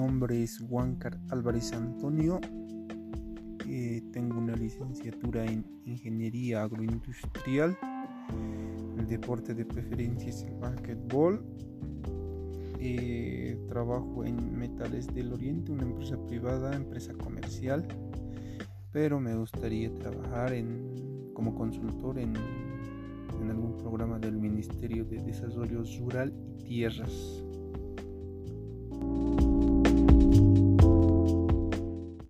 nombre es Juancar Álvarez Antonio. Eh, tengo una licenciatura en Ingeniería Agroindustrial. El deporte de preferencia es el básquetbol. Eh, trabajo en Metales del Oriente, una empresa privada, empresa comercial. Pero me gustaría trabajar en, como consultor en, en algún programa del Ministerio de Desarrollo Rural y Tierras.